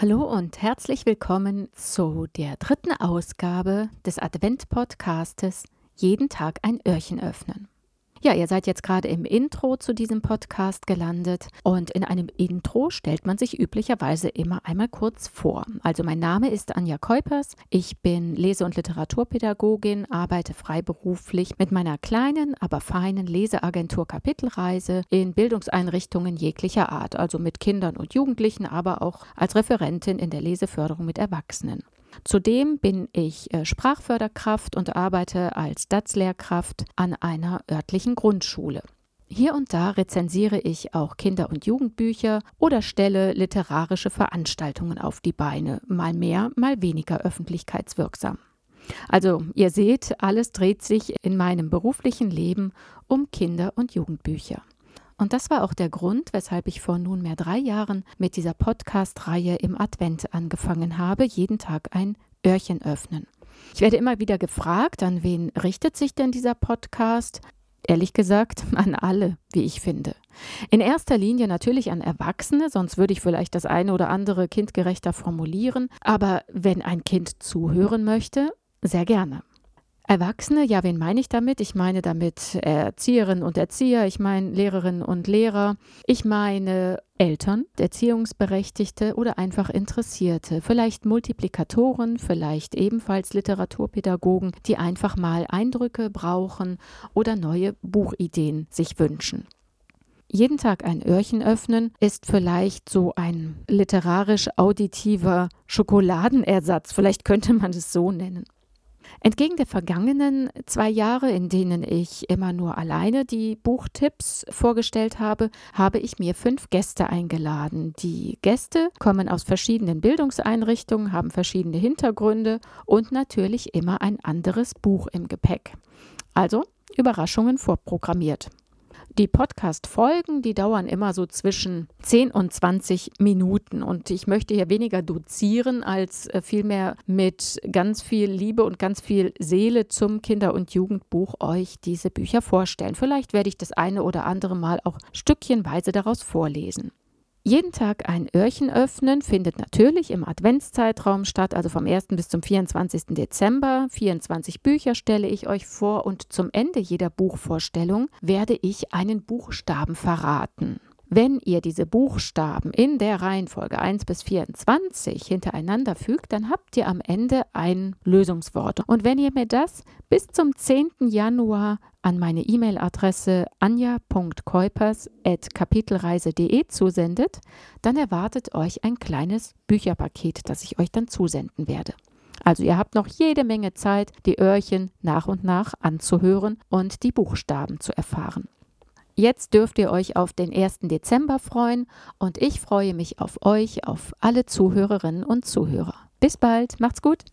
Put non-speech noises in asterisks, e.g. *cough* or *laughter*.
Hallo und herzlich willkommen zu der dritten Ausgabe des Advent-Podcastes Jeden Tag ein Öhrchen öffnen. Ja, ihr seid jetzt gerade im Intro zu diesem Podcast gelandet und in einem Intro stellt man sich üblicherweise immer einmal kurz vor. Also mein Name ist Anja Keupers, ich bin Lese- und Literaturpädagogin, arbeite freiberuflich mit meiner kleinen, aber feinen Leseagentur Kapitelreise in Bildungseinrichtungen jeglicher Art, also mit Kindern und Jugendlichen, aber auch als Referentin in der Leseförderung mit Erwachsenen. Zudem bin ich äh, Sprachförderkraft und arbeite als DATS-Lehrkraft an einer örtlichen Grundschule. Hier und da rezensiere ich auch Kinder- und Jugendbücher oder stelle literarische Veranstaltungen auf die Beine, mal mehr, mal weniger öffentlichkeitswirksam. Also ihr seht, alles dreht sich in meinem beruflichen Leben um Kinder- und Jugendbücher. Und das war auch der Grund, weshalb ich vor nunmehr drei Jahren mit dieser Podcast-Reihe im Advent angefangen habe, jeden Tag ein Öhrchen öffnen. Ich werde immer wieder gefragt, an wen richtet sich denn dieser Podcast? Ehrlich gesagt, *laughs* an alle, wie ich finde. In erster Linie natürlich an Erwachsene, sonst würde ich vielleicht das eine oder andere kindgerechter formulieren. Aber wenn ein Kind zuhören möchte, sehr gerne. Erwachsene, ja, wen meine ich damit? Ich meine damit Erzieherinnen und Erzieher, ich meine Lehrerinnen und Lehrer, ich meine Eltern, Erziehungsberechtigte oder einfach Interessierte, vielleicht Multiplikatoren, vielleicht ebenfalls Literaturpädagogen, die einfach mal Eindrücke brauchen oder neue Buchideen sich wünschen. Jeden Tag ein Öhrchen öffnen ist vielleicht so ein literarisch auditiver Schokoladenersatz, vielleicht könnte man es so nennen. Entgegen der vergangenen zwei Jahre, in denen ich immer nur alleine die Buchtipps vorgestellt habe, habe ich mir fünf Gäste eingeladen. Die Gäste kommen aus verschiedenen Bildungseinrichtungen, haben verschiedene Hintergründe und natürlich immer ein anderes Buch im Gepäck. Also Überraschungen vorprogrammiert. Die Podcast-Folgen, die dauern immer so zwischen 10 und 20 Minuten. Und ich möchte hier weniger dozieren, als äh, vielmehr mit ganz viel Liebe und ganz viel Seele zum Kinder- und Jugendbuch euch diese Bücher vorstellen. Vielleicht werde ich das eine oder andere Mal auch stückchenweise daraus vorlesen. Jeden Tag ein Öhrchen öffnen findet natürlich im Adventszeitraum statt, also vom 1. bis zum 24. Dezember. 24 Bücher stelle ich euch vor und zum Ende jeder Buchvorstellung werde ich einen Buchstaben verraten. Wenn ihr diese Buchstaben in der Reihenfolge 1 bis 24 hintereinander fügt, dann habt ihr am Ende ein Lösungswort. Und wenn ihr mir das bis zum 10. Januar an meine E-Mail-Adresse anja.keupers.kapitelreise.de zusendet, dann erwartet euch ein kleines Bücherpaket, das ich euch dann zusenden werde. Also ihr habt noch jede Menge Zeit, die Öhrchen nach und nach anzuhören und die Buchstaben zu erfahren. Jetzt dürft ihr euch auf den 1. Dezember freuen und ich freue mich auf euch, auf alle Zuhörerinnen und Zuhörer. Bis bald, macht's gut!